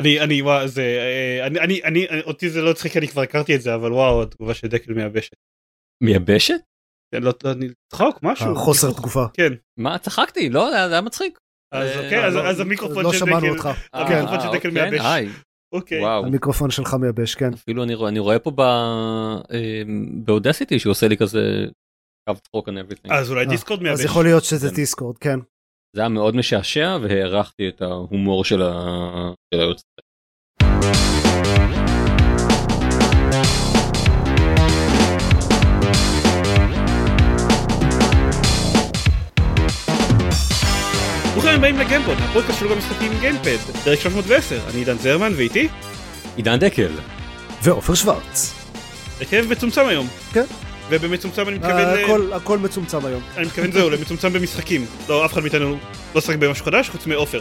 אני אני וואו זה אה, אני אני אני אותי זה לא הצחיק כי אני כבר הכרתי את זה אבל וואו התגובה של דקל מייבשת. מייבשת? כן, לא לא, אני צחוק משהו חוסר תגובה. כן מה צחקתי לא זה היה מצחיק. אז אה, אוקיי אז לא, אז המיקרופון לא של שמענו דקל אותך. אה, כן. המיקרופון של דקל אוקיי, מייבש. אוקיי וואו. המיקרופון שלך מייבש כן. אפילו אני רואה אני רואה פה אה, באודסיטי שהוא עושה לי כזה קו צחוק and everything. אז אולי אה, דיסקורד מייבש. אז יכול להיות שזה כן. דיסקורד כן. זה היה מאוד משעשע והערכתי את ההומור של ה- של היוצא. ברוכים הבאים לגיימפוד, הפודקאסט של המשחקים גיימפד, פרק 310, אני עידן זרמן ואיתי, עידן דקל. ועופר שוורץ. הרכב מצומצם היום. כן. ובמצומצם אני מתכוון, ל- הכל הכל מצומצם היום. אני מתכוון זהו, למצומצם במשחקים. לא, אף אחד מאיתנו לא שחק במשהו חדש חוץ מעופר.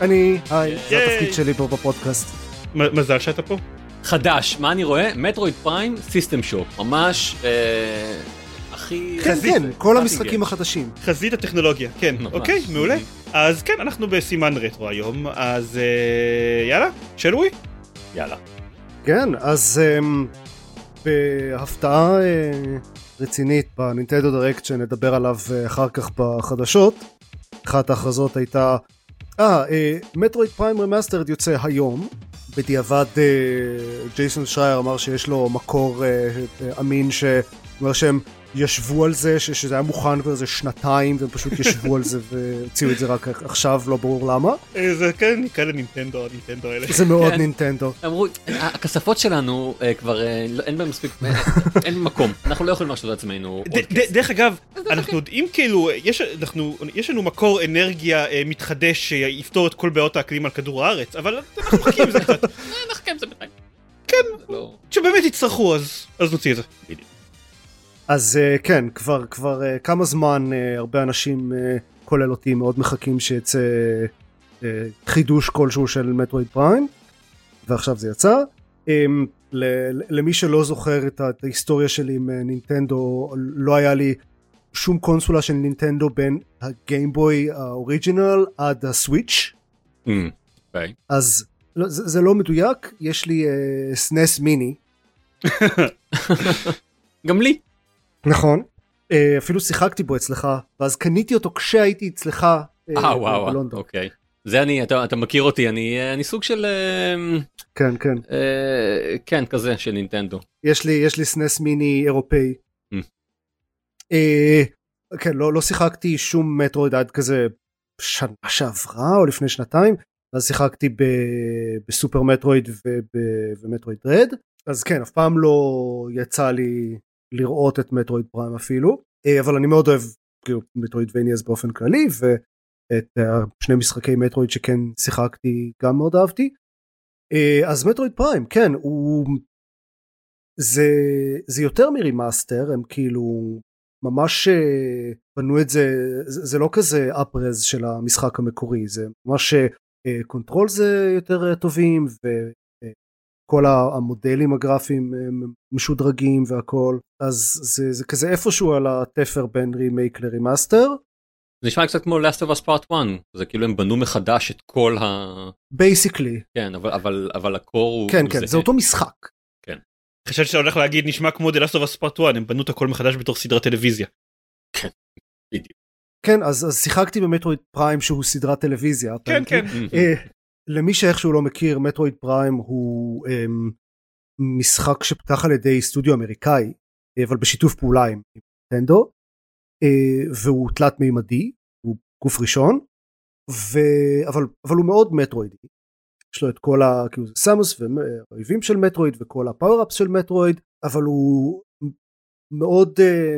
אני היי זה. התפקיד שלי פה בפודקאסט. מזל שאתה פה. חדש מה אני רואה מטרויד פריים סיסטם שופ ממש אה, הכי כן. כן כל המשחקים. החדשים. חזית הטכנולוגיה, כן. אוקיי, מעולה. אז כן, אנחנו בסימן רטרו היום, אז אה, יאללה, שלוי. יאללה. כן אז אמ, בהפתעה אה, רצינית ב Nintendo Direct שנדבר עליו אה, אחר כך בחדשות. אחת ההכרזות הייתה אה Metroid Prime Remastered יוצא היום. בדיעבד אה, ג'ייסון שרייר אמר שיש לו מקור אמין שאומר שהם ישבו על זה ש- שזה היה מוכן כבר איזה שנתיים והם פשוט ישבו על זה והוציאו את זה רק עכשיו לא ברור למה אה, זה כן, נקרא לנינטנדו, הנינטנדו האלה. זה מאוד כן. נינטנדו אמרו הכספות שלנו אה, כבר אה, לא- אין בהם מספיק אין מקום אנחנו לא יכולים להרשות לעצמנו. דרך אגב, אנחנו יודעים כאילו, יש, אנחנו, יש לנו מקור אנרגיה אה, מתחדש שיפתור את כל בעיות האקלים על כדור הארץ, אבל אנחנו מחכים עם זה קצת. נחכה עם זה בינתיים. כן. לא- כשבאמת יצטרכו אז, אז נוציא את זה. אז אה, כן כבר כבר אה, כמה זמן אה, הרבה אנשים כולל אותי מאוד מחכים שיצא חידוש כלשהו של מטרואיד פריים ועכשיו זה יצא. אמ, למי שלא זוכר את ההיסטוריה שלי עם נינטנדו לא היה לי שום קונסולה של נינטנדו בין הגיימבוי האוריג'ינל עד הסוויץ' Mm, אוקיי. אז לא, זה, זה לא מדויק יש לי אה, סנס מיני גם לי נכון. אה, אפילו שיחקתי בו אצלך, ואז קניתי אותו כשהייתי אצלך אה, אה וואו בלונדון. אוקיי. זה אני אתה אתה מכיר אותי אני אני סוג של אה, כן, כן. אה, כן כזה של נינטנדו. יש לי, יש לי סנס מיני אירופאי. Mm. אה, כן, לא, לא שיחקתי שום מטרואיד עד כזה שנה שעברה או לפני שנתיים, אז שיחקתי ב, בסופר מטרואיד וב, ומטרואיד רד, אז כן, אף פעם לא יצא לי לראות את Metroid Prime אפילו, אה, אבל אני מאוד אוהב כאילו Metroidvanias באופן כללי, ואת אה, שני משחקי Metroid שכן שיחקתי גם מאוד אהבתי. אה, אז Metroid Prime, כן, הוא... זה, זה יותר מ remaster, הם כאילו ממש בנו את זה, זה, לא כזה up-res של המשחק המקורי, זה ממש controls יותר טובים וכל המודלים הגרפיים הם משודרגים והכל, אז זה, זה כזה איפשהו על התפר בין remake ל remaster. זה נשמע קצת כמו Last of Us Part 1 זה כאילו הם בנו מחדש את כל ה... basically, כן אבל אבל אבל ה core הוא כן כן, זהה. זה אותו משחק. חשבתי שאתה הולך להגיד נשמע כמו The Last of Us Part 1, הם בנו את הכל מחדש בתור סדרת טלוויזיה. בדיוק. כן, אז, אז שיחקתי ב Metroid Prime שהוא סדרת טלוויזיה. כן. כן. אה, למי שאיכשהו לא מכיר Metroid Prime הוא אה, משחק שפותח על ידי סטודיו אמריקאי אה, אבל בשיתוף פעולה עם נינטנדו אה, והוא תלת מימדי הוא גוף ראשון ו... אבל, אבל הוא מאוד מטרואידי יש לו את כל ה... כאילו זה סמוס והאויבים של Metroid וכל ה power-ups של Metroid אבל הוא מאוד אה,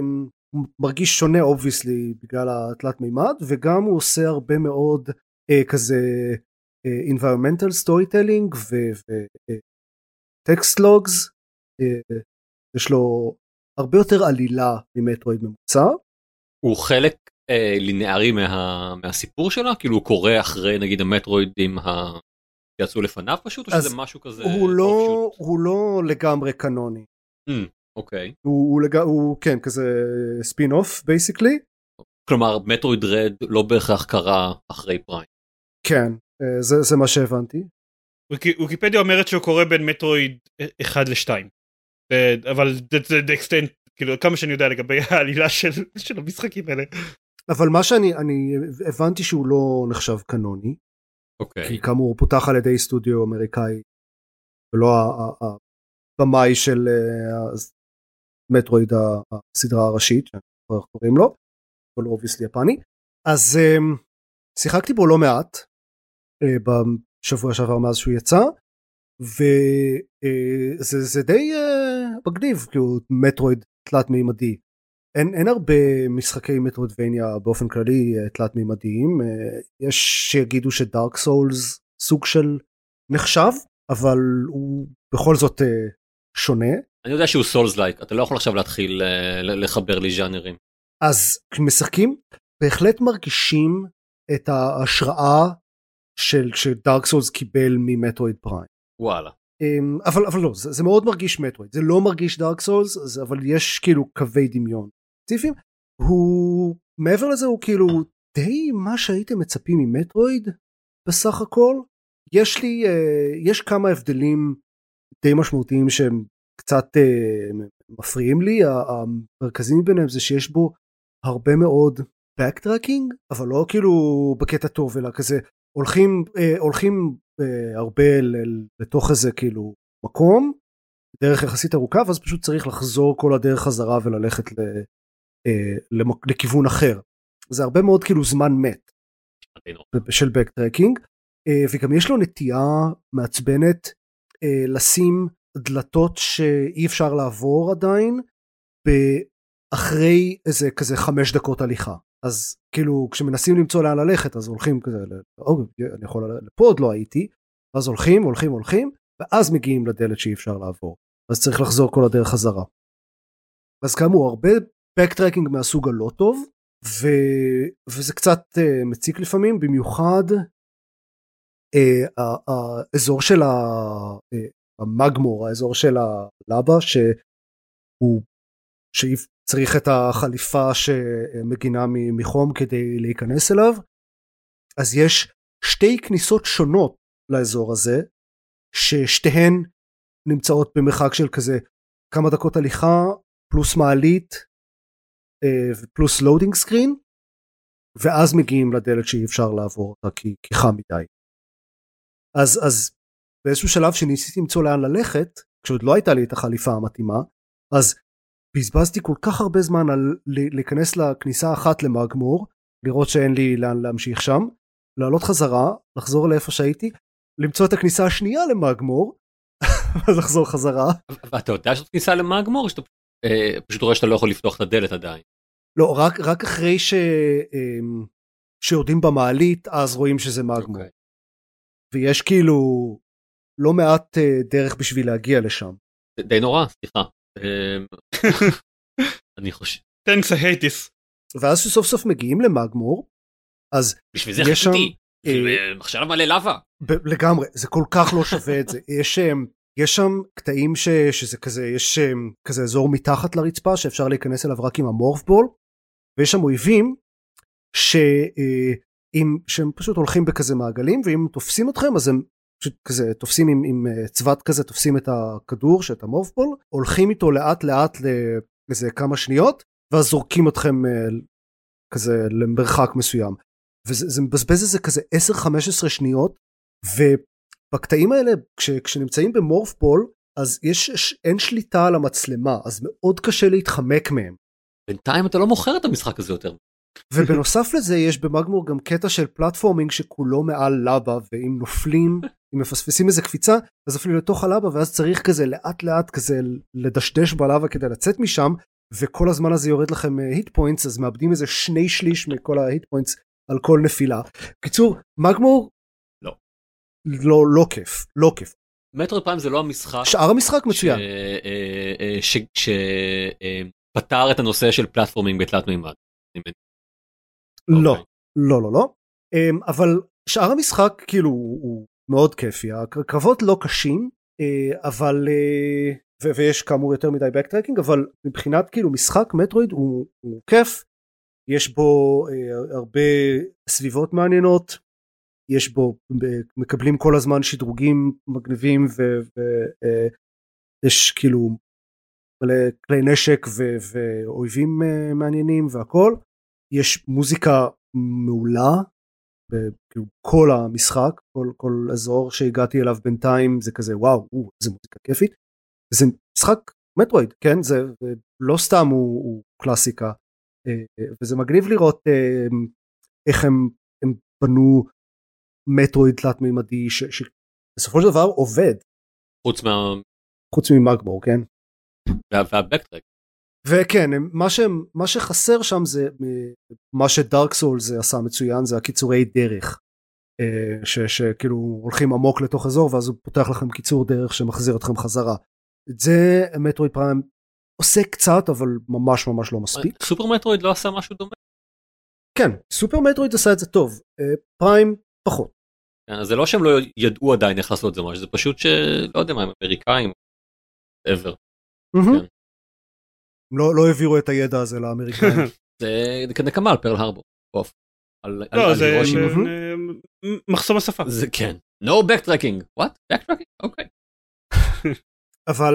מרגיש שונה obviously בגלל התלת מימד וגם הוא עושה הרבה מאוד אה, כזה אה, environmental storytelling ו text logs אה, יש לו הרבה יותר עלילה מ Metroid ממוצע. הוא חלק אה, לינארי מה, מהסיפור שלה? כאילו הוא קורה אחרי נגיד המטרואידים ה... שיצאו לפניו פשוט או שזה משהו כזה הוא לא offshoot? הוא לא לגמרי קנוני. Mm, אוקיי. הוא, הוא, לג... הוא כן כזה spin-off basically כלומר מטרואיד רד לא בהכרח קרה אחרי פריים. כן. אה, זה, זה מה שהבנתי ויקיפדיה אומרת שהוא קורא בין מטרואיד 1 ל-2. אבל זה זה אקסטנט, כאילו כמה שאני יודע לגבי העלילה של של המשחקים האלה. אבל מה שאני אני הבנתי שהוא לא נחשב קנוני אוקיי. כי כאמור הוא פותח על ידי סטודיו אמריקאי ולא הבמאי של אה, Metroid הסדרה הראשית איך קוראים לו אבל הוא obviously יפני אז אה, שיחקתי בו לא מעט אה, בשבוע שעבר מאז שהוא יצא וזה זה די אה, מגניב הוא Metroid תלת מימדי אין, אין הרבה משחקי metroidvania באופן כללי אה, תלת מימדיים אה, יש שיגידו ש Dark Souls סוג של נחשב אבל הוא בכל זאת אה, שונה אני יודע שהוא סולס לייק אתה לא יכול עכשיו להתחיל אה, לחבר לי ז'אנרים. אז כשמשחקים בהחלט מרגישים את ההשראה של שדארק סולס קיבל ממטרואיד פריים. וואלה. אמ, אבל אבל לא זה, זה מאוד מרגיש מטרואיד זה לא מרגיש דארק סולס אבל יש כאילו קווי דמיון ספציפיים הוא מעבר לזה הוא כאילו די מה שהייתם מצפים ממטרואיד בסך הכל יש לי אה, יש כמה הבדלים די משמעותיים שהם קצת אה, מפריעים לי המרכזיים ביניהם זה שיש בו הרבה מאוד backtracking אבל לא כאילו בקטע טוב אלא כזה הולכים אה, הולכים אה, הרבה ל- לתוך איזה כאילו מקום דרך יחסית ארוכה ואז פשוט צריך לחזור כל הדרך חזרה וללכת ל, אה, למק- לכיוון אחר. זה הרבה מאוד כאילו זמן מת מדהים. של בקטרקינג וגם יש לו נטייה מעצבנת אה, לשים דלתות שאי אפשר לעבור עדיין אחרי איזה כזה חמש דקות הליכה אז כאילו כשמנסים למצוא לאן ללכת אז הולכים כזה ל- אוקיי, אני יכול לפה עוד לא הייתי אז הולכים הולכים הולכים ואז מגיעים לדלת שאי אפשר לעבור אז צריך לחזור כל הדרך חזרה. אז כאמור הרבה בקטרקינג מהסוג הלא טוב ו... וזה קצת uh, מציק לפעמים במיוחד uh, האזור של ה... uh, המגמור האזור של הלבה שהוא שצריך את החליפה שמגינה מחום כדי להיכנס אליו אז יש שתי כניסות שונות לאזור הזה ששתיהן נמצאות במרחק של כזה כמה דקות הליכה פלוס מעלית אה, ופלוס loading screen ואז מגיעים לדלת שאי אפשר לעבור אותה כי, כי חם מדי. אז, אז באיזשהו שלב שניסיתי למצוא לאן ללכת כשעוד לא הייתה לי את החליפה המתאימה אז בזבזתי כל כך הרבה זמן על להיכנס לכניסה אחת ל Magmoor לראות שאין לי לאן להמשיך שם לעלות חזרה לחזור לאיפה שהייתי למצוא את הכניסה השנייה למגמור ואז לחזור חזרה ואתה יודע שזאת כניסה למאגמור שאתה אה, פשוט רואה שאתה לא יכול לפתוח את הדלת עדיין. לא רק רק אחרי ש... אמ, שיורדים במעלית אז רואים שזה מגמור אוקיי. ויש כאילו לא מעט אה, דרך בשביל להגיע לשם די נורא סליחה. אה, אני חושב hate this. ואז שסוף סוף מגיעים למגמור אז בשביל זה אה, אה, עכשיו מלא לבה. לגמרי זה כל כך לא שווה את זה יש אמ, יש שם קטעים ש, שזה כזה יש אמ, כזה אזור מתחת לרצפה שאפשר להיכנס אליו רק עם המורפבול ויש שם אויבים ש, אה, עם, שהם פשוט הולכים בכזה מעגלים ואם תופסים אתכם אז הם פשוט כזה תופסים עם, עם אה, צבת כזה תופסים את הכדור שאת המורפבול הולכים איתו לאט לאט לאיזה כמה שניות ואז זורקים אתכם אה, כזה למרחק מסוים וזה זה מבזבז איזה כזה 10-15 שניות ובקטעים האלה כש, כשנמצאים במורפבול אז יש ש, אין שליטה על המצלמה אז מאוד קשה להתחמק מהם בינתיים אתה לא מוכר את המשחק הזה יותר. ובנוסף לזה יש במגמור גם קטע של פלטפורמינג שכולו מעל לבה ואם נופלים אם מפספסים איזה קפיצה אז אפילו לתוך הלבה ואז צריך כזה לאט לאט כזה לדשדש בלבה כדי לצאת משם וכל הזמן הזה יורד לכם hit points אז מאבדים איזה שני שליש מכל ה hit points על כל נפילה. קיצור Magmoor לא. לא לא כיף לא כיף Metroid Prime זה לא המשחק שאר המשחק מצוין שפתר את הנושא של platforming בתלת מימד. לא אוקיי. לא לא לא אמ, אבל שאר המשחק כאילו הוא מאוד כיפי. הקרבות לא קשים אה, אבל אה, ו- ויש כאמור יותר מדי בקטרקינג אבל מבחינת כאילו משחק מטרואיד הוא, הוא כיף. יש בו אה, הרבה סביבות מעניינות. יש בו מקבלים כל הזמן שדרוגים מגניבים ויש כאילו מלא כלי נשק ו- ואויבים מעניינים והכל. יש מוזיקה מעולה כל המשחק כל, כל אזור שהגעתי אליו בינתיים זה כזה וואו איזה מוזיקה כיפית זה משחק מטרואיד כן זה לא סתם הוא, הוא קלאסיקה וזה מגניב לראות איך הם, הם בנו מטרואיד תלת מימדי שבסופו של דבר עובד. חוץ מה... חוץ ממגבור כן. והבקטרק. וכן מה, שהם, מה שחסר שם זה מה שדארק סול זה עשה מצוין זה הקיצורי דרך. אה, ש, שכאילו הולכים עמוק לתוך אזור ואז הוא פותח לכם קיצור דרך שמחזיר אתכם חזרה. את זה מטרואיד פריים עושה קצת אבל ממש ממש לא מספיק. סופר מטרואיד לא עשה משהו דומה? כן סופר מטרואיד עשה את זה טוב אה, פריים פחות. כן, זה לא שהם לא ידעו עדיין איך לעשות את זה משהו זה פשוט שלא יודע מה הם אמריקאים. ever. כן. לא, לא העבירו את הידע הזה לאמריקאים. זה כנקמה על פרל הרבור. לא זה מחסום השפה. זה כן. no backtracking. what? backtracking? אוקיי. אבל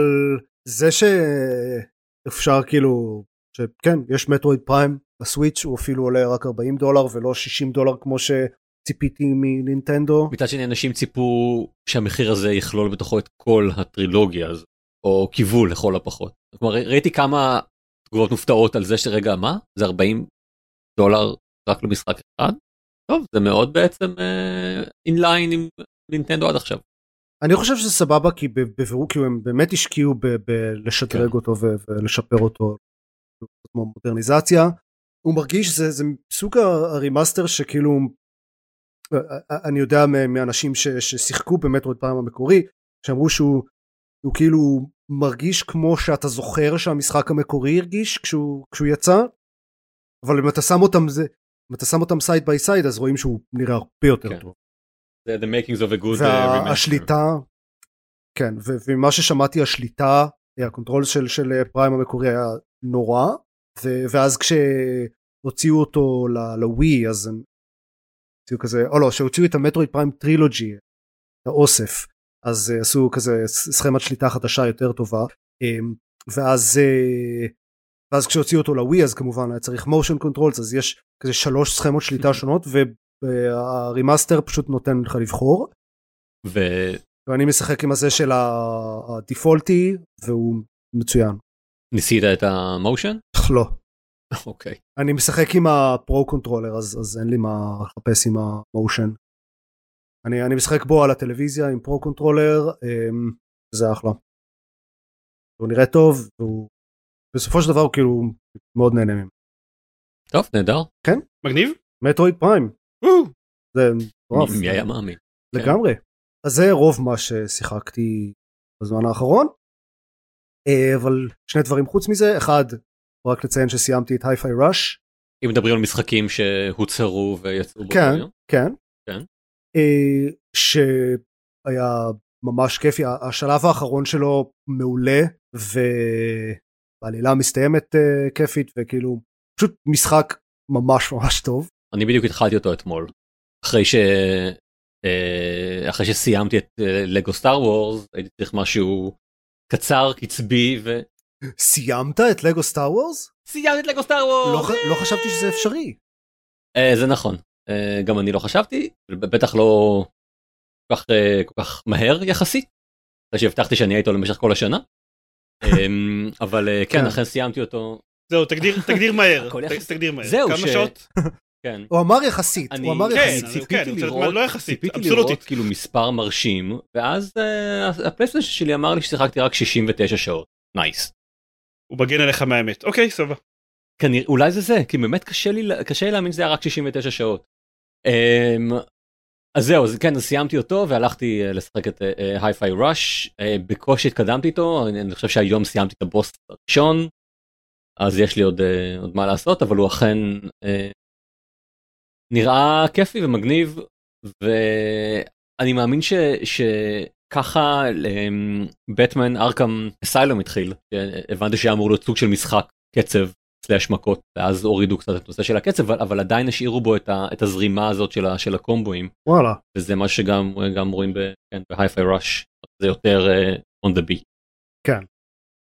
זה שאפשר כאילו שכן יש מטרואיד פריים הסוויץ' הוא אפילו עולה רק 40 דולר ולא 60 דולר כמו שציפיתי מנינטנדו. מצד שני אנשים ציפו שהמחיר הזה יכלול בתוכו את כל הטרילוגיה הזאת או כיוול לכל הפחות. כלומר ראיתי כמה תגובות מופתעות על זה שרגע מה זה 40 דולר רק למשחק אחד. טוב זה מאוד בעצם in line אה, עם נינטנדו עד עכשיו. אני חושב שזה סבבה כי בבירור כאילו הם באמת השקיעו בלשדרג כן. אותו ולשפר אותו כמו מודרניזציה. הוא מרגיש זה, זה סוג ה remaster שכאילו אני יודע מאנשים ש, ששיחקו ב Metroid פעם המקורי שאמרו שהוא כאילו מרגיש כמו שאתה זוכר שהמשחק המקורי הרגיש כשהוא, כשהוא יצא אבל אם אתה שם אותם זה אם אתה שם אותם side by side אז רואים שהוא נראה הרבה יותר כן. טוב. The makings of a good והשליטה כן ומה ששמעתי השליטה ה control של, של Prime המקורי היה נורא ו- ואז כשהוציאו אותו לווי אז הם הוציאו כזה או לא שהוציאו את המטרואיד פריים טרילוגי האוסף אז uh, עשו כזה סכמת שליטה חדשה יותר טובה um, ואז uh, ואז כשהוציאו אותו לווי אז כמובן היה צריך motion controls אז יש כזה שלוש סכמות שליטה שונות והרימאסטר פשוט נותן לך לבחור. ו... ואני משחק עם הזה של הדיפולטי והוא מצוין. ניסית את המושן? לא. אוקיי. okay. אני משחק עם ה Pro Controller אז, אז אין לי מה לחפש עם ה motion. אני, אני משחק בו על הטלוויזיה עם Pro Controller אמ, זה אחלה. הוא נראה טוב והוא בסופו של דבר הוא כאילו מאוד נהנה ממנו. טוב נהדר. כן. מגניב. Metroid Prime. זה מטורף. מי היה מאמין. לגמרי. אז זה רוב מה ששיחקתי בזמן האחרון. אה, אבל שני דברים חוץ מזה אחד רק לציין שסיימתי את הייפיי ראש. אם מדברים על משחקים שהוצהרו ויצאו כן, יום. כן. אה, שהיה ממש כיפי השלב האחרון שלו מעולה והעלילה מסתיימת אה, כיפית וכאילו פשוט משחק ממש ממש טוב. אני בדיוק התחלתי אותו אתמול אחרי ש... אחרי שסיימתי את לגו סטאר וורס הייתי צריך משהו קצר קצבי ו... סיימת את לגו סטאר וורס? סיימתי את לגו סטאר וורס! לא, לא חשבתי שזה אפשרי. זה נכון גם אני לא חשבתי בטח לא כל כך, uh, כל כך מהר יחסית. אחרי שהבטחתי שאני אהיה איתו למשך כל השנה. um, אבל uh, כן, כן אחרי סיימתי אותו. זהו תגדיר תגדיר מהר תגדיר מהר זהו כמה שעות. כן. הוא אמר יחסית, אני, הוא אמר כן, יחסית. ציפיתי כן, לראות, לא יחסית, ציפיתי לראות כאילו מספר מרשים, ואז אה, הפלייסטיישן שלי אמר לי ששיחקתי רק 69 שעות. nice. הוא מגן עליך מהאמת. אוקיי, סבבה. כנראה, אולי זה זה, כי באמת קשה לי, קשה לי להאמין שזה היה רק 69 שעות. אמ, אז זהו, אז כן, אז סיימתי אותו והלכתי אה, לשחק את Hi-Fi אה, Rush, אה, בקושי התקדמתי איתו, אני, אני חושב שהיום סיימתי את הבוס הראשון, אז יש לי עוד, uh, עוד מה לעשות, אבל הוא אכן uh, נראה כיפי ומגניב ואני מאמין ש, שככה בטמן ארכם אסיילום התחיל הבנתי שהיה אמור להיות סוג של משחק קצב סלאש מכות ואז הורידו קצת את הנושא של הקצב אבל, אבל עדיין השאירו בו את, ה, את הזרימה הזאת של, ה, של הקומבואים וואלה וזה מה שגם גם רואים כן, בהייפיי ראש זה יותר uh, on the beat. כן.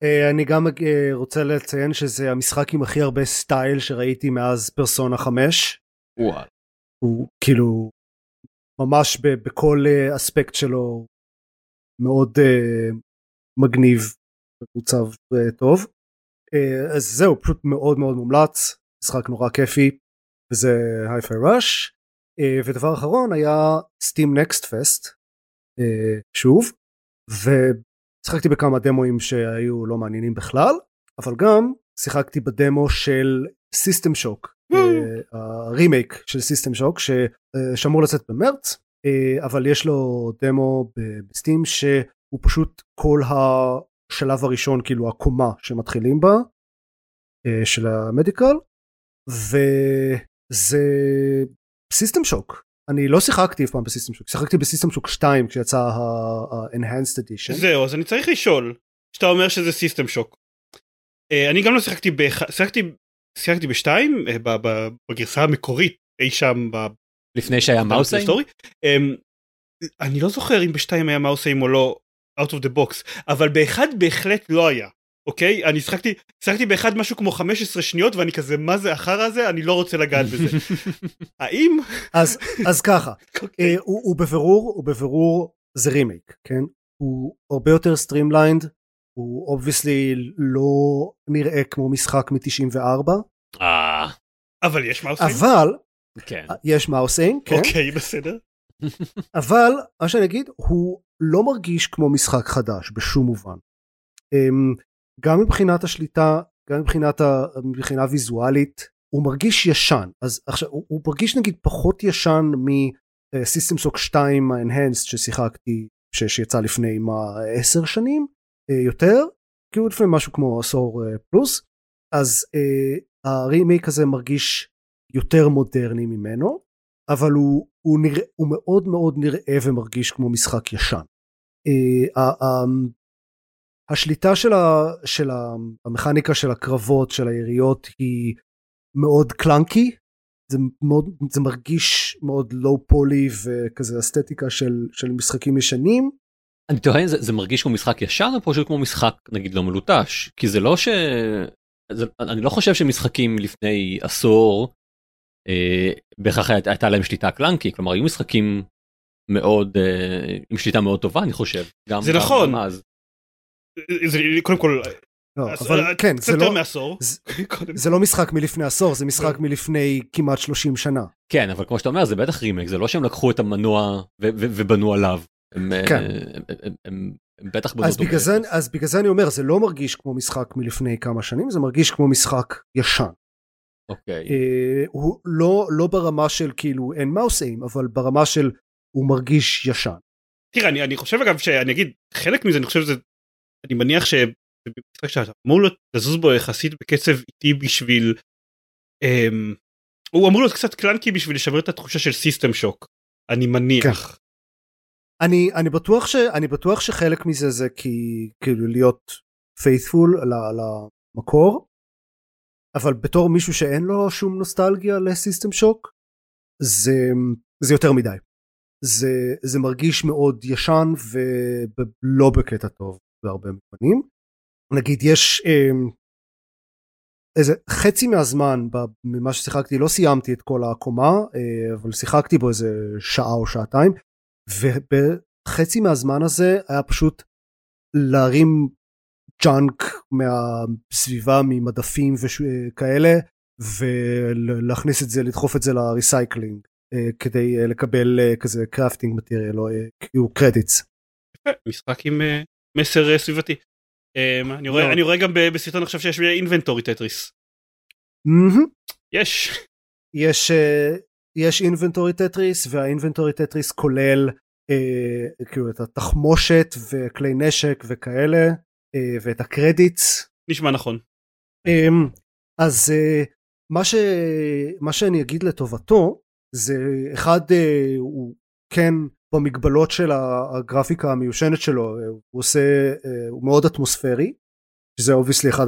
אה, אני גם אה, רוצה לציין שזה המשחק עם הכי הרבה style שראיתי מאז פרסונה 5. וואלה. הוא כאילו ממש ב- בכל אה, אספקט שלו מאוד אה, מגניב ומעוצב אה, טוב. אה, אז זהו פשוט מאוד מאוד מומלץ משחק נורא כיפי וזה Hi-Fi Rush. אה, ודבר אחרון היה Steam Next Fest שוב ושיחקתי בכמה demo-ים שהיו לא מעניינים בכלל אבל גם שיחקתי בדמו של System Shock ה remake של System Shock שאמור לצאת במרץ אה, אבל יש לו demo ב Steam שהוא פשוט כל השלב הראשון כאילו הקומה שמתחילים בה אה, של ה medical וזה System Shock אני לא שיחקתי אף פעם ב System Shock שיחקתי ב System Shock 2 כשיצא ה-enhanced edition. זהו אז אני צריך לשאול שאתה אומר שזה System Shock. אה, אני גם לא שיחקתי ב... שיחקתי שיחקתי בשתיים בגרסה המקורית אי שם לפני שהיה mouse aim אמ, אני לא זוכר אם בשתיים היה mouse aim או לא out of the box אבל באחד בהחלט לא היה אוקיי אני שחקתי שחקתי באחד משהו כמו 15 שניות ואני כזה מה זה החרא הזה אני לא רוצה לגעת בזה האם אז אז ככה okay. אוקיי. אה, הוא, הוא בבירור הוא בבירור זה רימייק כן הוא הרבה יותר streamlined הוא obviously לא נראה כמו משחק מ-94. אה. אבל יש מה עושים? אבל כן. יש מה עושים, כן. אוקיי בסדר. אבל מה שאני אגיד הוא לא מרגיש כמו משחק חדש בשום מובן. אמ, גם מבחינת השליטה גם מבחינת מבחינה ויזואלית הוא מרגיש ישן. אז עכשיו הוא, הוא מרגיש נגיד פחות ישן מסיסטם סוק 2 האנהנסט ששיחקתי שיצא לפני מה עשר שנים? אה, יותר? כאילו לפני משהו כמו עשור אה, פלוס. אז הרימייק הזה מרגיש יותר מודרני ממנו אבל הוא, הוא, נראה, הוא מאוד מאוד נראה ומרגיש כמו משחק ישן. Uh, uh, uh, השליטה של, ה, של ה, המכניקה של הקרבות של היריות היא מאוד קלנקי זה מאוד זה מרגיש מאוד לואו פולי וכזה אסתטיקה של, של משחקים ישנים. אני טוען זה, זה מרגיש כמו משחק ישר או פשוט כמו משחק נגיד לא מלוטש? כי זה לא ש... זה, אני לא חושב שמשחקים לפני עשור אה, בהכרח הייתה, להם שליטה קלנקי כלומר היו משחקים מאוד אה, עם שליטה מאוד טובה אני חושב גם זה גם, נכון אז. זה, קודם כל לא, אז, אבל אה, כן זה לא, מעשור זה, זה לא משחק מלפני עשור זה משחק כן. מלפני כמעט 30 שנה כן אבל כמו שאתה אומר זה בטח רימייק זה לא שהם לקחו את המנוע ובנו עליו. הם, כן. הם, הם, הם, הם בטח בנו אז אותו בגלל, זה. אז בגלל זה אני אומר זה לא מרגיש כמו משחק מלפני כמה שנים זה מרגיש כמו משחק ישן. אוקיי. אה, הוא לא, לא ברמה של כאילו אין מאוס איים אבל ברמה של הוא מרגיש ישן. תראה אני, אני חושב אגב שאני אגיד חלק מזה אני חושב שזה אני מניח שבמשחק שאתה אמור להיות לזוז בו יחסית בקצב איטי בשביל אמ, הוא אמור להיות קצת clunky בשביל לשמר את התחושה של System Shock אני מניח. כן. אני, אני, בטוח ש, אני בטוח שחלק מזה זה כי כאילו להיות faithful למקור אבל בתור מישהו שאין לו שום נוסטלגיה ל System Shock זה, זה יותר מדי. זה, זה מרגיש מאוד ישן ולא בקטע טוב בהרבה מובנים. נגיד יש אה, איזה חצי מהזמן ממה ששיחקתי לא סיימתי את כל הקומה אה, אבל שיחקתי בו איזה שעה או שעתיים ובחצי מהזמן הזה היה פשוט להרים ג'אנק מהסביבה ממדפים וכאלה ולהכניס את זה לדחוף את זה ל recycling אה, כדי לקבל אה, כזה crafting material או כאילו credits. משחק עם אה, מסר אה, סביבתי. אמ, אני רואה. אני רואה גם בסרטון עכשיו שיש inventory טטריס. יש. יש אה, יש inventory טטריס וה inventory טטריס כולל אה, כאילו את התחמושת וכלי נשק וכאלה אה, ואת ה credits נשמע נכון. אמ, אז אה, מה, ש... מה שאני אגיד לטובתו זה אחד אה, הוא כן במגבלות של הגרפיקה המיושנת שלו אה, הוא עושה אה, הוא מאוד אטמוספרי שזה obviously אחד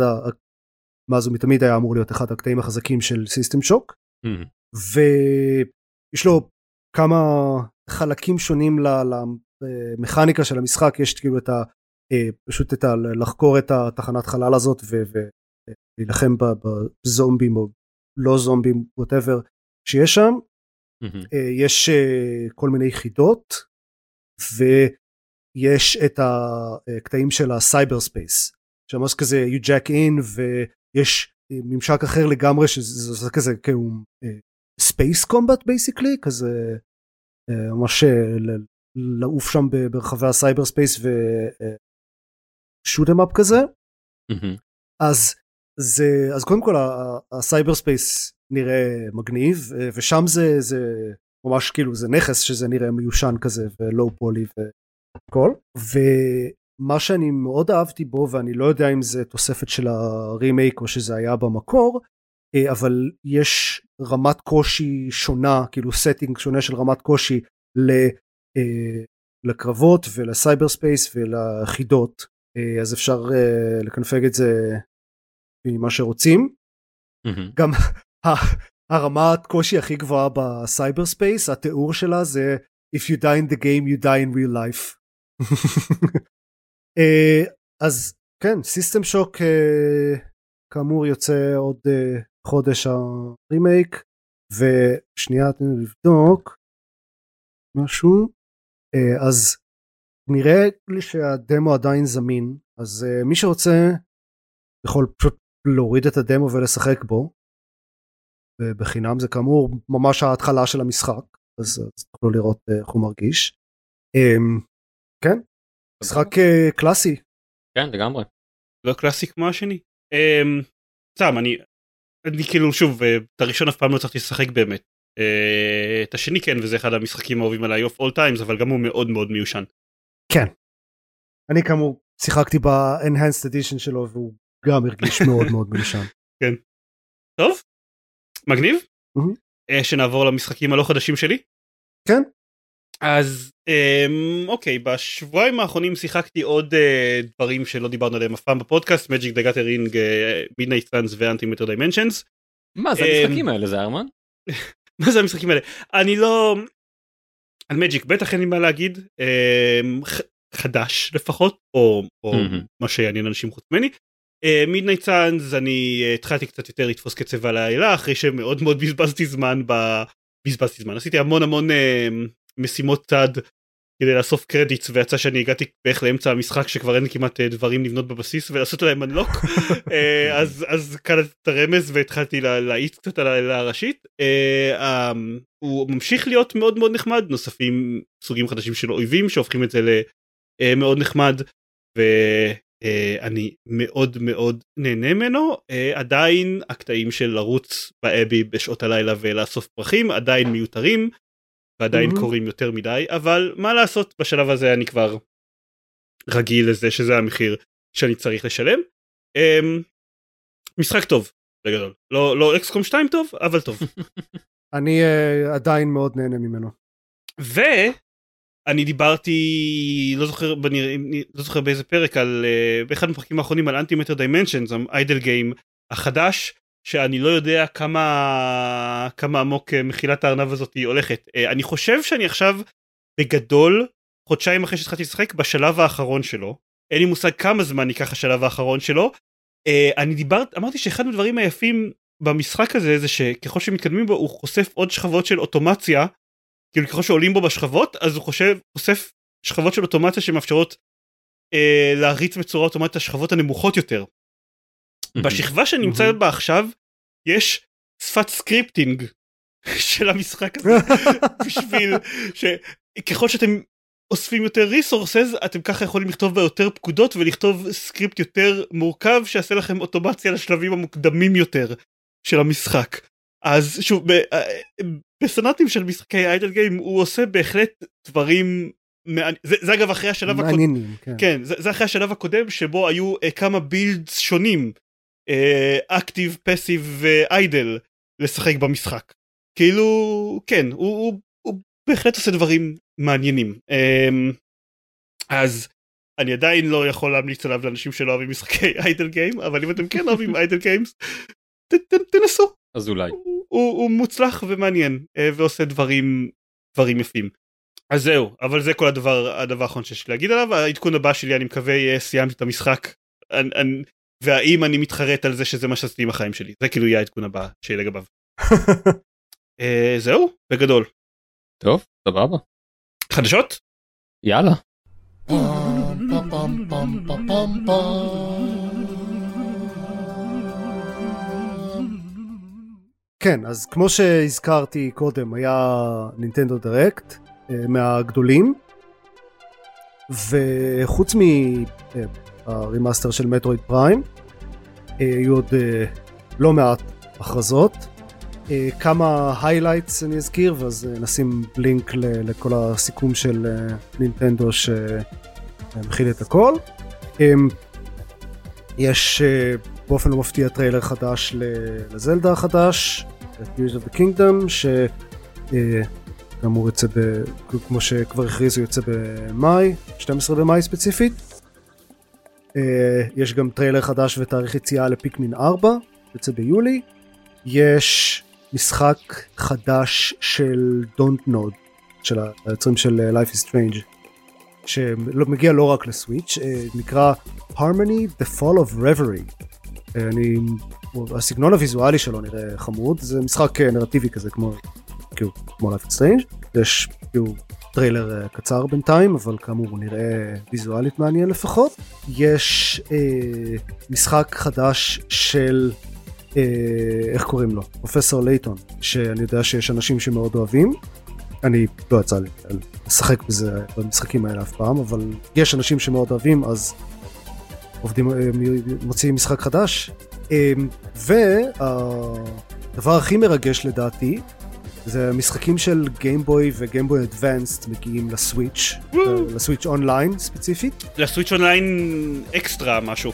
מאז ומתמיד היה אמור להיות אחד הקטעים החזקים של System Shock Mhm. ויש לו כמה חלקים שונים למכניקה של המשחק יש כאילו את ה... אה, פשוט את ה... לחקור את התחנת חלל הזאת ולהילחם בזומבים או לא זומבים whatever שיש שם Mhm. אה, יש אה, כל מיני יחידות ויש את הקטעים של ה cyberspace שממש כזה you jack in ויש אה, ממשק אחר לגמרי שזה זה כזה כאילו space combat basically כזה אה, ממש אה, לעוף שם ברחבי ה cyberspace ו shoot 'em up כזה. Mhm. אז זה אז קודם כל ה cyberspace נראה מגניב אה, ושם זה זה ממש כאילו זה נכס שזה נראה מיושן כזה ו low poly והכל. ומה שאני מאוד אהבתי בו ואני לא יודע אם זה תוספת של הרימייק או שזה היה במקור אה, אבל יש רמת קושי שונה כאילו setting שונה של רמת קושי ל, אה, לקרבות ול cyberspace ולחידות אז אפשר אה, לקנפג את זה כמה שרוצים. גם הרמת קושי הכי גבוהה ב cyberspace התיאור שלה זה If you die in the game you die in real life. אה, אז כן סיסטם שוק כאמור יוצא עוד אה, חודש הרימייק ושנייה לי לבדוק משהו אה, אז נראה לי שהדמו עדיין זמין אז אה, מי שרוצה יכול פשוט להוריד את הדמו ולשחק בו. בחינם זה כאמור ממש ההתחלה של המשחק אז, אז תוכלו לראות אה, איך הוא מרגיש. אמ, כן משחק אה, קלאסי כן לגמרי. לא קלאסי כמו השני. אמ, סתם אני אני כאילו שוב אה, את הראשון אף פעם לא הצלחתי לשחק באמת. אה, את השני כן וזה אחד המשחקים האהובים עליי of all times אבל גם הוא מאוד מאוד מיושן. כן. אני כאמור שיחקתי ב-enhanced edition שלו והוא גם הרגיש מאוד מאוד מיושן. טוב? מגניב? אה, שנעבור למשחקים הלא חדשים שלי? כן. אז אמ, אוקיי בשבועיים האחרונים שיחקתי עוד אה, דברים שלא דיברנו עליהם אף פעם בפודקאסט Magic the Gathering, Midnight Suns ו Antimatter Dimensions. מה זה אמ, המשחקים האלה זה ארמן? מה זה המשחקים האלה? אני לא... על מג'יק בטח אין לי מה להגיד אמ, חדש לפחות או, או מהמם. מה שיעניין אנשים חוץ ממני. Midnight Suns אני אה, התחלתי קצת יותר לתפוס קצב על העלילה אחרי שמאוד מאוד בזבזתי זמן ב... בזבזתי זמן עשיתי המון המון אה, משימות צד כדי לאסוף קרדיטס ויצא שאני הגעתי בערך לאמצע המשחק שכבר אין כמעט אה, דברים לבנות בבסיס ולעשות להם אנלוק אז אז קלטתי את הרמז והתחלתי לה- להאיץ קצת על העילה הראשית. אה, אה, הוא ממשיך להיות מאוד מאוד נחמד. נוספים סוגים חדשים של אויבים שהופכים את זה למאוד נחמד ואני מאוד מאוד נהנה ממנו. אה, עדיין הקטעים של לרוץ באבי בשעות הלילה ולאסוף פרחים עדיין מיותרים ועדיין Mhm. קורים יותר מדי אבל מה לעשות בשלב הזה אני כבר רגיל לזה שזה המחיר שאני צריך לשלם. אמ, משחק טוב בגדול לא לא אקסקום 2 טוב אבל טוב אני אה, עדיין מאוד נהנה ממנו. ואני דיברתי לא זוכר בנראה, לא זוכר באיזה פרק על אה, באחד הפרקים האחרונים על אנטימטר דיימנשנס האיידל גיים החדש שאני לא יודע כמה כמה עמוק אה, מחילת הארנב הזאת היא הולכת. אה, אני חושב שאני עכשיו בגדול חודשיים אחרי שהתחלתי לשחק בשלב האחרון שלו. אין לי מושג כמה זמן ייקח השלב האחרון שלו. אה, אני דיברת אמרתי שאחד הדברים היפים במשחק הזה זה שככל שמתקדמים בו הוא חושף עוד שכבות של אוטומציה. כאילו ככל שעולים בו בשכבות אז הוא חושב חושף שכבות של אוטומציה שמאפשרות אה, להריץ בצורה אוטומטית השכבות הנמוכות יותר. בשכבה שנמצא אמ, בה עכשיו יש שפת scripting של המשחק הזה בשביל שככל שאתם אוספים יותר resources אתם ככה יכולים לכתוב בה יותר פקודות ולכתוב סקריפט יותר מורכב שיעשה לכם אוטומציה לשלבים המוקדמים יותר של המשחק. אז שוב אה, בסטנדרטים של משחקי idle game הוא עושה בהחלט דברים מעניינים- זה, זה אגב אחרי השלב הקודם. כן. כן זה, זה אחרי השלב הקודם שבו היו uh, כמה בילדס שונים אקטיב פסיב ואיידל לשחק במשחק. כאילו כן הוא, הוא, הוא בהחלט עושה דברים מעניינים. um, אז אני עדיין לא יכול להמליץ עליו לאנשים שלא אוהבים משחקי איידל גיים אבל אם אתם כן אוהבים איידל גיימס תנסו. אז אולי. הוא, הוא מוצלח ומעניין אה, ועושה דברים דברים יפים. אז זהו אבל זה כל הדבר הדבר האחרון שיש לי להגיד עליו. העדכון הבא שלי אני מקווה סיימתי את המשחק. אני, אני, והאם אני מתחרט על זה שזה מה שעשיתי עם החיים שלי זה כאילו יהיה העדכון הבא שיהיה לגביו. אה, זהו בגדול. טוב סבבה. חדשות? יאללה. כן, אז כמו שהזכרתי קודם, היה Nintendo Direct אה, מהגדולים, וחוץ מה remaster של Metroid Prime, אה, היו עוד אה, לא מעט הכרזות. כמה highlights אני אזכיר, ואז נשים לינק לכל הסיכום של נינטנדו שמכיל את הכל. יש באופן לא מפתיע טריילר חדש לזלדה החדש, Tears of the Kingdom, שכאמור יוצא, ב, כמו שכבר הכריזו, יוצא במאי, 12 במאי ספציפית. אה, יש גם טריילר חדש ותאריך יציאה לפיקמין 4, יוצא ביולי. יש משחק חדש של Dontnod, של היוצרים של אה, Life is Strange, שמגיע לא רק לסוויץ', אה, נקרא Harmony The Fall of Reverie. אני, הסגנון הוויזואלי שלו נראה חמוד, זה משחק נרטיבי כזה כמו, כאילו, כמו Life is יש כאילו טריילר אה, קצר בינתיים, אבל כאמור הוא נראה ויזואלית מעניין לפחות. יש אה, משחק חדש של, אה, איך קוראים לו? פרופסור לייטון, שאני יודע שיש אנשים שמאוד אוהבים. אני לא יצא לי לשחק בזה במשחקים האלה אף פעם, אבל יש אנשים שמאוד אוהבים, אז עובדים, אה, מוציאים משחק חדש. אה, והדבר הכי מרגש לדעתי, זה משחקים של גיימבוי וגיימבוי אדוונסט מגיעים לסוויץ', אה, לסוויץ' אונליין ספציפית. לסוויץ' אונליין אקסטרה משהו.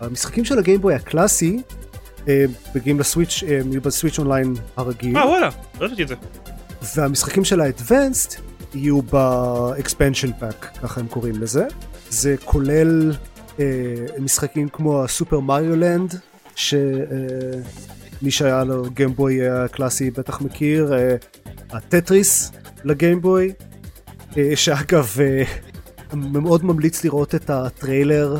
המשחקים של הגיימבוי הקלאסי מגיעים לסוויץ', הם יהיו בסוויץ' אונליין הרגיל. אה וואלה, לא ידעתי את זה. והמשחקים של האדוונסט יהיו ב Expansion Pack, ככה הם קוראים לזה. זה כולל אה, משחקים כמו הסופר מריו לנד, שמי שהיה לו גיימבוי הקלאסי בטח מכיר, אה, הטטריס לגיימבוי, אה, שאגב מאוד ממליץ לראות את הטריילר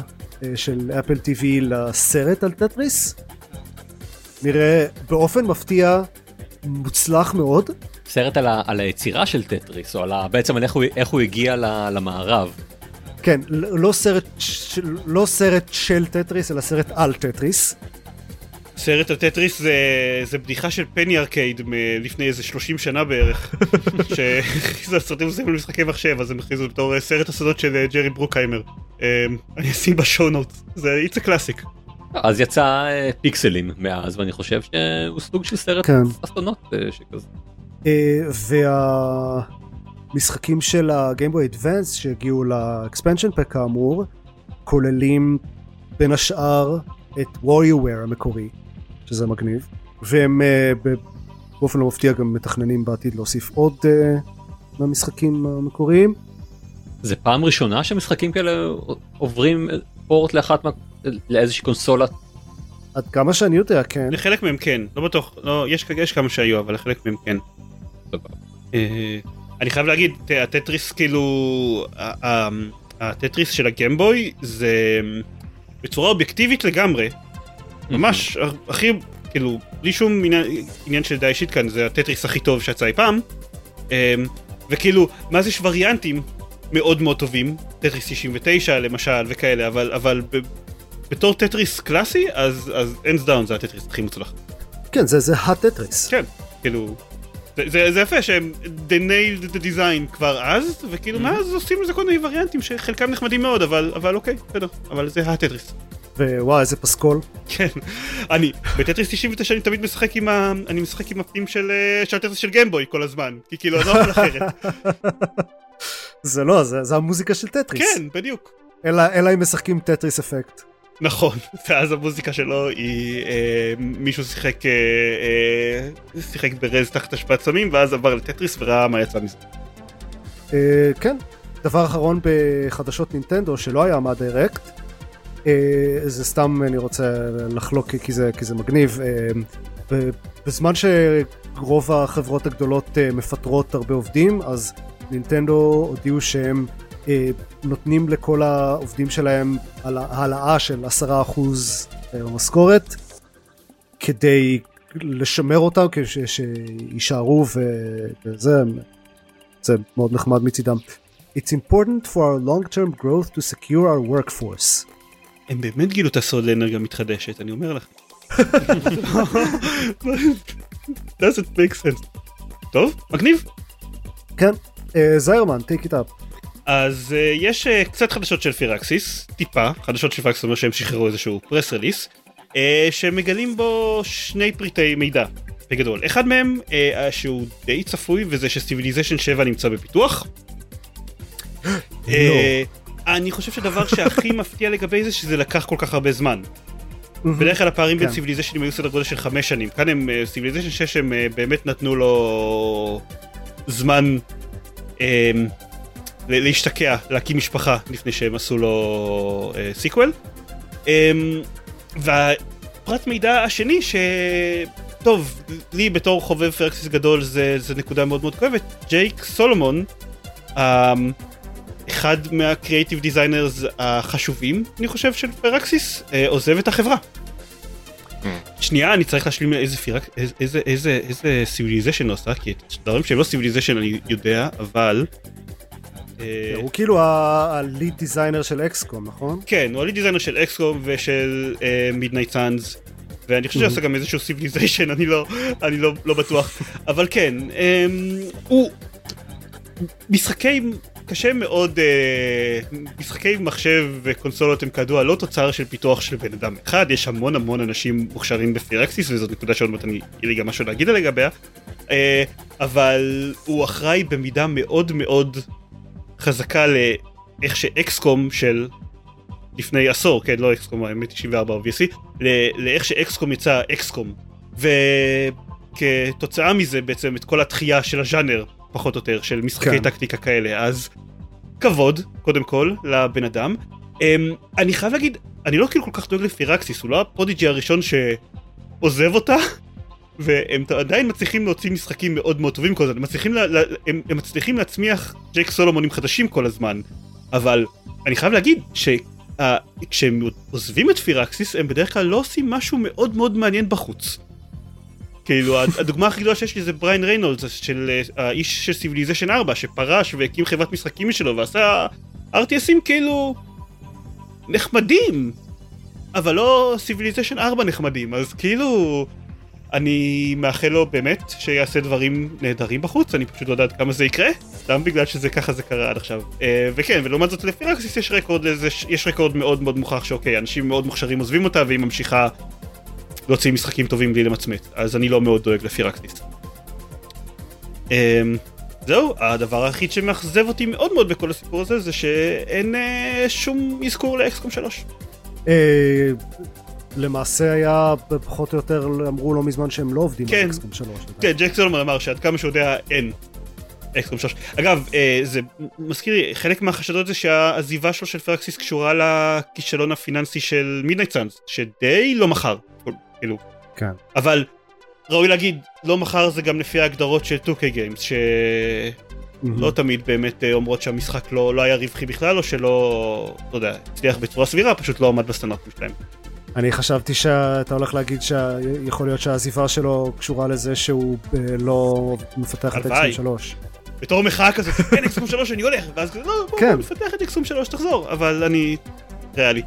של אפל טיווי לסרט על טטריס. נראה באופן מפתיע מוצלח מאוד. סרט על, ה, על היצירה של טטריס, או על ה, בעצם על איך הוא, איך הוא הגיע למערב. כן, לא סרט, לא סרט של טטריס, אלא סרט על טטריס. סרט על טטריס זה, זה בדיחה של Penny Arcade מלפני איזה 30 שנה בערך. שזה סרטים עושים למשחקי מחשב, אז הם הכריזו בתור אה, סרט הסודות של אה, ג'רי ברוקהיימר. אמ, אני אשים בשואו נוט, זה a classic. אז יצא אה, פיקסלים מאז, ואני חושב שהוא סוג של סרט כן. אסטונות שכזה. וה... משחקים של הגיימבוי אדוונס שהגיעו לאקספנשן פק כאמור כוללים בין השאר את WarioWare המקורי שזה מגניב. והם uh, באופן לא מפתיע גם מתכננים בעתיד להוסיף עוד uh, מהמשחקים המקוריים. זה פעם ראשונה שמשחקים כאלה עוברים פורט לאחת מה... לאיזושהי קונסולה? עד כמה שאני יודע כן. לחלק מהם כן. לא בטוח לא יש, יש כמה שהיו אבל לחלק מהם כן. אה, אני חייב להגיד, הטטריס כאילו, הטטריס של הגמבוי זה בצורה אובייקטיבית לגמרי, ממש הכי, כאילו, בלי שום עניין, עניין של דעה אישית כאן, זה הטטריס הכי טוב שיצא אי פעם, אמ, וכאילו, מה זה יש וריאנטים מאוד מאוד טובים, טטריס 99 למשל וכאלה, אבל, אבל ב, בתור טטריס קלאסי, אז, אז אנס דאון זה הטטריס הכי מוצלח. כן, זה, זה הטטריס. כן, כאילו, זה, זה, יפה שהם they nailed the design כבר אז, וכאילו mm-hmm. מאז עושים לזה כל מיני וריאנטים שחלקם נחמדים מאוד, אבל, אבל אוקיי, בסדר, אבל זה הטטריס. ווואי איזה פסקול. כן, אני בטטריס 99 אני תמיד משחק עם ה... אני משחק עם הפנים של, אה, הטטריס של גיימבוי כל הזמן, כי כאילו אני לא יכול אחרת. זה לא, זה, זה המוזיקה של טטריס. כן, בדיוק. אלא, אלא אם משחקים Tetris Effect. נכון, ואז המוזיקה שלו היא אה, מישהו שיחק אה, אה, שיחק ב Rez תחת השפעת סמים ואז עבר לטטריס וראה מה יצא מזה. אה, כן, דבר אחרון בחדשות נינטנדו שלא היה מהדירקט, אה, זה סתם אני רוצה לחלוק כי זה, כי זה מגניב. אה, בזמן שרוב החברות הגדולות אה, מפטרות הרבה עובדים, אז נינטנדו הודיעו שהם נותנים לכל העובדים שלהם העלאה של 10% במשכורת כדי לשמר אותם, כדי שיישארו וזה, זה מאוד נחמד מצידם. It's important for our long-term growth to secure our workforce. הם באמת גילו את הסוד לאנרגיה מתחדשת, אני אומר לך. doesn't make sense. טוב, מגניב. כן, אה, זיירמן, take it up. אז uh, יש uh, קצת חדשות של פירקסיס, טיפה, חדשות של פירקסיס אומר שהם שחררו איזשהו פרס רליס, uh, שמגלים בו שני פריטי מידע בגדול. אחד מהם אה, שהוא די צפוי וזה ש Civilization 7 נמצא בפיתוח. לא. אני חושב שהדבר שהכי מפתיע לגבי זה שזה לקח כל כך הרבה זמן. בדרך כלל הפערים בין כן. סיביליזיישנים היו סדר גודל של חמש שנים. כאן הם Civilization 6 הם אה, באמת נתנו לו זמן אה, ל- להשתקע, להקים משפחה לפני שהם עשו לו אה, sequel. אה, והפרט מידע השני ש... טוב, לי בתור חובב Firaxis גדול זה, זה נקודה מאוד מאוד כואבת. ג'ייק סולומון, אה, אחד מה creative designers החשובים, אני חושב, של Firaxis, אה, עוזב את החברה. שנייה, אני צריך להשלים איזה פירק, איזה, איזה, איזה, איזה Civilization הוא עושה, כי את דברים שהם לא Civilization אני יודע, אבל... אה, הוא כאילו ה lead designer של XCOM, נכון? כן, הוא ה lead designer של XCOM ושל Midnight Suns, ואני חושב שעשה גם איזשהו Civilization, אני לא, אני לא, לא בטוח, אבל כן, אמ, הוא... משחקי, קשה מאוד, אה, משחקי מחשב וקונסולות הם כידוע לא תוצר של פיתוח של בן אדם אחד, יש המון המון אנשים מוכשרים ב Firaxis וזאת נקודה שעוד מעט אני, יהיה לי גם משהו להגיד לגביה, אה, אבל הוא אחראי במידה מאוד מאוד חזקה לאיך ש XCOM של לפני עשור, כן, לא אקסקום, האמת 94 אובייסי, לאיך ש XCOM יצא XCOM. וכתוצאה מזה בעצם את כל התחייה של הז'אנר, פחות או יותר, של משחקי כן. טקטיקה כאלה, אז כבוד, קודם כל, לבן אדם. אמ, אני חייב להגיד, אני לא כאילו כל כך דואג ל Firaxis, הוא לא ה prodigy הראשון שעוזב אותה, והם עדיין מצליחים להוציא משחקים מאוד מאוד טובים כל הזמן, הם מצליחים, לה, לה, הם, הם מצליחים להצמיח ג'ייק סולומונים חדשים כל הזמן, אבל אני חייב להגיד שכשהם עוזבים את Firaxis הם בדרך כלל לא עושים משהו מאוד מאוד מעניין בחוץ. כאילו הדוגמה הכי גדולה שיש לי זה בריין ריינולדס של אה, האיש של Civilization 4 שפרש והקים חברת משחקים משלו ועשה RTS ים כאילו נחמדים אבל לא Civilization 4 נחמדים. אז כאילו אני מאחל לו באמת שיעשה דברים נהדרים בחוץ אני פשוט לא יודע עד כמה זה יקרה סתם בגלל שזה ככה זה קרה עד עכשיו. אה, וכן ולעומת זאת ל Firaxis יש רקורד יש רקורד מאוד מאוד מוכח שאוקיי אנשים מאוד מוכשרים עוזבים אותה והיא ממשיכה להוציא משחקים טובים בלי למצמץ, אז אני לא מאוד דואג ל Firaxis. אמ, זהו, הדבר היחיד שמאכזב אותי מאוד מאוד בכל הסיפור הזה זה שאין אה, שום אזכור ל XCOM 3. אה, למעשה היה פחות או יותר אמרו לא מזמן שהם לא עובדים כן. על XCOM 3. כן, ג'ק סולומון אמר שעד כמה שהוא יודע אין XCOM 3. אגב, אה, זה מזכיר לי, חלק מהחשדות זה שהעזיבה שלו של Firaxis קשורה לכישלון הפיננסי של Midnight Suns, שדי לא מכר, כאילו. כן. אבל ראוי להגיד, לא מכר זה גם לפי ההגדרות של 2K Games, שלא תמיד באמת אה, אומרות שהמשחק לא, לא היה רווחי בכלל, או שלא, לא יודע, הצליח בצורה סבירה, פשוט לא עמד בסטנדרטים שלהם. אני חשבתי שאתה הולך להגיד שיכול להיות שהעזיבה שלו קשורה לזה שהוא אה, לא מפתח את. אקסקום 3. בתור מחאה כזאת, אין XCOM 3 אני הולך, ואז כזה, לא, בוא, כן. נפתח את XCOM 3 תחזור, אבל אני ריאלי.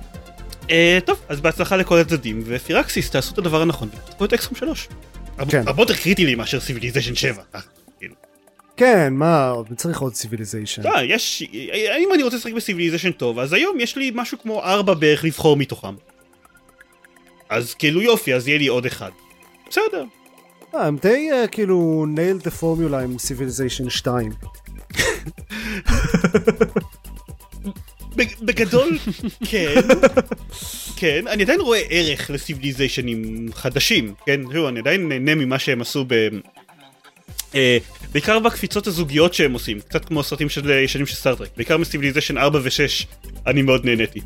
אה, טוב, אז בהצלחה לכל הצדדים, ו Firaxis תעשו את הדבר הנכון, ותפתחו את XCOM 3. הרבה כן. הרבה יותר קריטי לי מאשר Civilization 7. אה, כאילו. כן, מה, צריך עוד Civilization. לא, יש, אם אני רוצה לשחק ב Civilization טוב, אז היום יש לי משהו כמו 4 בערך לבחור מתוכם. אז כאילו יופי, אז יהיה לי עוד אחד. בסדר. אה, הם די אה, כאילו nailed the formula עם Civilization 2. בג- בגדול, כן, כן, אני עדיין רואה ערך לסיביליזיישנים חדשים, כן, תראו, אני עדיין נהנה ממה שהם עשו ב... אה, בעיקר בקפיצות הזוגיות שהם עושים, קצת כמו הסרטים של ישנים של סטארטרק, בעיקר מסיביליזיישן 4 ו-6 אני מאוד נהניתי.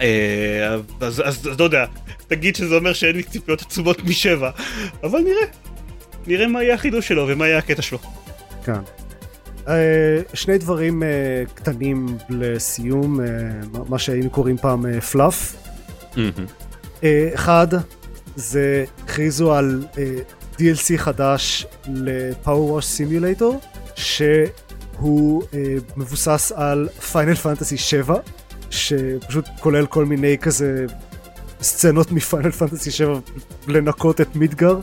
אה, אז, אז, אז לא יודע, תגיד שזה אומר שאין לי ציפיות עצומות משבע, אבל נראה. נראה מה יהיה החידוש שלו ומה יהיה הקטע שלו. כן. Uh, שני דברים uh, קטנים לסיום, uh, מה שהיינו קוראים פעם פלאף. אחד, זה הכריזו על DLC חדש ל-Power Wash Simulator, שהוא מבוסס על Final Fantasy 7, שפשוט כולל כל מיני כזה סצנות מ-Final Fantasy 7 לנקות את מידגר.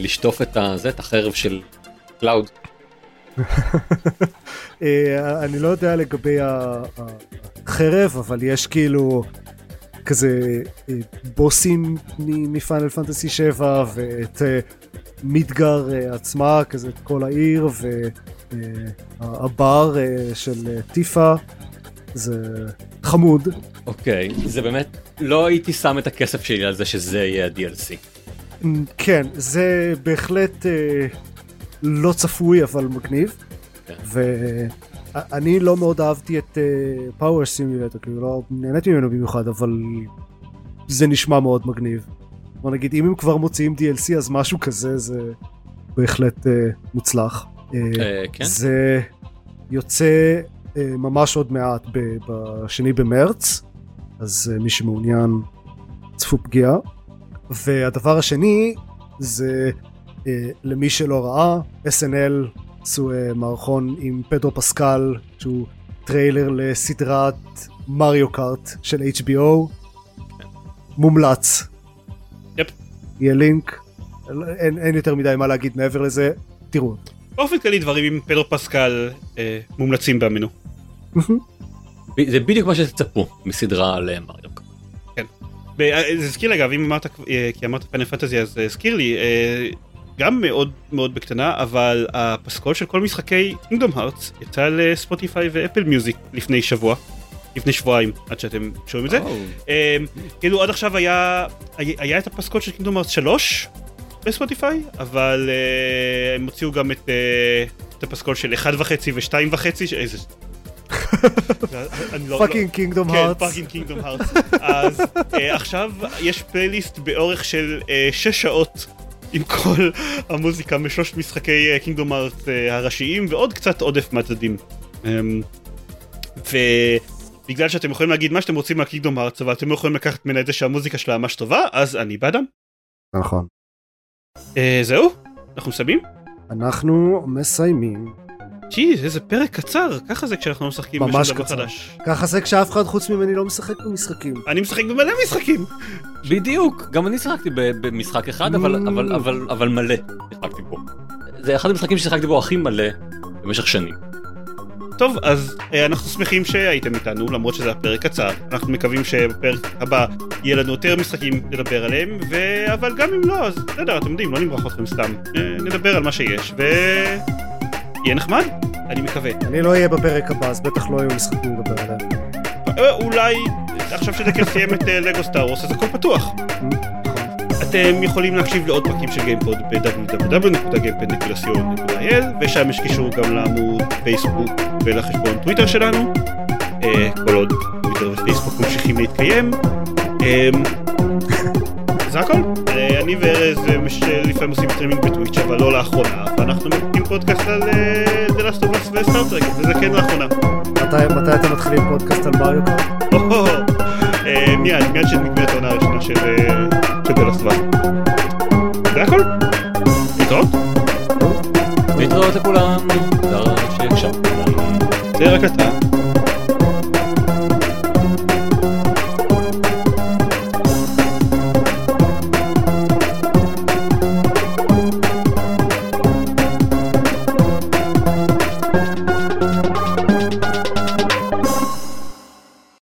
לשטוף את הזה, את החרב של קלאוד. אה, אני לא יודע לגבי החרב, אבל יש כאילו כזה אה, בוסים מפיינל פנטסי 7 ואת אה, מידגר עצמה, כזה את כל העיר והבר של טיפה. זה חמוד. אוקיי, okay, זה באמת, לא הייתי שם את הכסף שלי על זה שזה יהיה ה-DLC. כן, זה בהחלט אה, לא צפוי אבל מגניב. כן. ואני לא מאוד אהבתי את פאוור uh, סימולטור, כאילו לא נהניתי ממנו במיוחד, אבל זה נשמע מאוד מגניב. בוא נגיד, אם הם כבר מוציאים DLC אז משהו כזה זה בהחלט uh, מוצלח. Uh, uh, כן? זה יוצא uh, ממש עוד מעט בשני במרץ, אז uh, מי שמעוניין צפו פגיעה. והדבר השני זה למי שלא ראה, SNL עשו uh, מערכון עם פדרו פסקל שהוא טריילר לסדרת מריו קארט של HBO מומלץ. Yep. יהיה לינק, אין, אין יותר מדי מה להגיד מעבר לזה, תראו. באופן כללי דברים עם פדרו פסקל אה, מומלצים באמינו. זה בדיוק מה שתצפו מסדרה על אה, מריו קארט. כן. אה, זה הזכיר לי אגב אם אמרת כי אמרת Final Fantasy אז הזכיר לי גם מאוד מאוד בקטנה אבל הפסקול של כל משחקי Kingdom Hearts יצא לספוטיפיי ואפל מיוזיק לפני שבוע. לפני שבועיים עד שאתם שומעים את זה. Oh. כאילו עד עכשיו היה היה את הפסקול של Kingdom Hearts 3 בספוטיפיי אבל uh, הם הוציאו גם את, uh, את הפסקול של 1.5 ו-2.5 איזה fucking Kingdom Hearts. כן, fucking Kingdom Hearts. אז עכשיו יש פלייליסט באורך של 6 שעות עם כל המוזיקה משלושת משחקי Kingdom Hearts הראשיים ועוד קצת עודף מהצדדים. אמ, ובגלל שאתם יכולים להגיד מה שאתם רוצים מהקינגדום ארץ אבל אתם לא יכולים לקחת ממנה את זה שהמוזיקה שלה ממש טובה אז אני בעדם. נכון. אה, זהו? אנחנו מסיימים? אנחנו מסיימים. ג'יז איזה פרק קצר. ככה זה כשאנחנו לא משחקים ממש קצר. חדש. ככה זה כשאף אחד חוץ ממני לא משחק במשחקים. אני משחק במלא משחקים. בדיוק. גם אני שיחקתי במשחק אחד אבל mm. אבל אבל אבל מלא שיחקתי בו. זה אחד המשחקים ששיחקתי בו הכי מלא במשך שנים. טוב אז אה, אנחנו שמחים שהייתם איתנו למרות שזה הפרק קצר. אנחנו מקווים שבפרק הבא יהיה לנו יותר משחקים לדבר עליהם ו... אבל גם אם לא אז בסדר אתם יודעים לא נמרח אתכם סתם. אה, נדבר על מה שיש ו... יהיה נחמד? אני מקווה. אני לא אהיה בפרק הבא, אז בטח לא יהיו משחקים לדבר עליהם. אה, אולי עכשיו שדקל סיים את אה, לגו סטאר וורס אז הכל פתוח. אתם יכולים להקשיב לעוד פרקים של גיימפוד ב- www.gamepod.co.il ושם יש קישור גם לעמוד פייסבוק ולחשבון טוויטר שלנו אה, כל עוד טוויטר ופייסבוק ממשיכים להתקיים זה הכל. אה, אני וארז אה, לפעמים עושים סטרימינג בטוויץ' אבל לא לאחרונה ואנחנו מקליטים פודקאסט על אה, The Last of Us וסטארטרק וזה כן לאחרונה. מתי אתם מתחילים פודקאסט על מריו קארט? מיד, מיד שנגמרת העונה הראשונה של The Last of Us. זה הכל. להתראות. להתראות לכולם. זה רק אתה.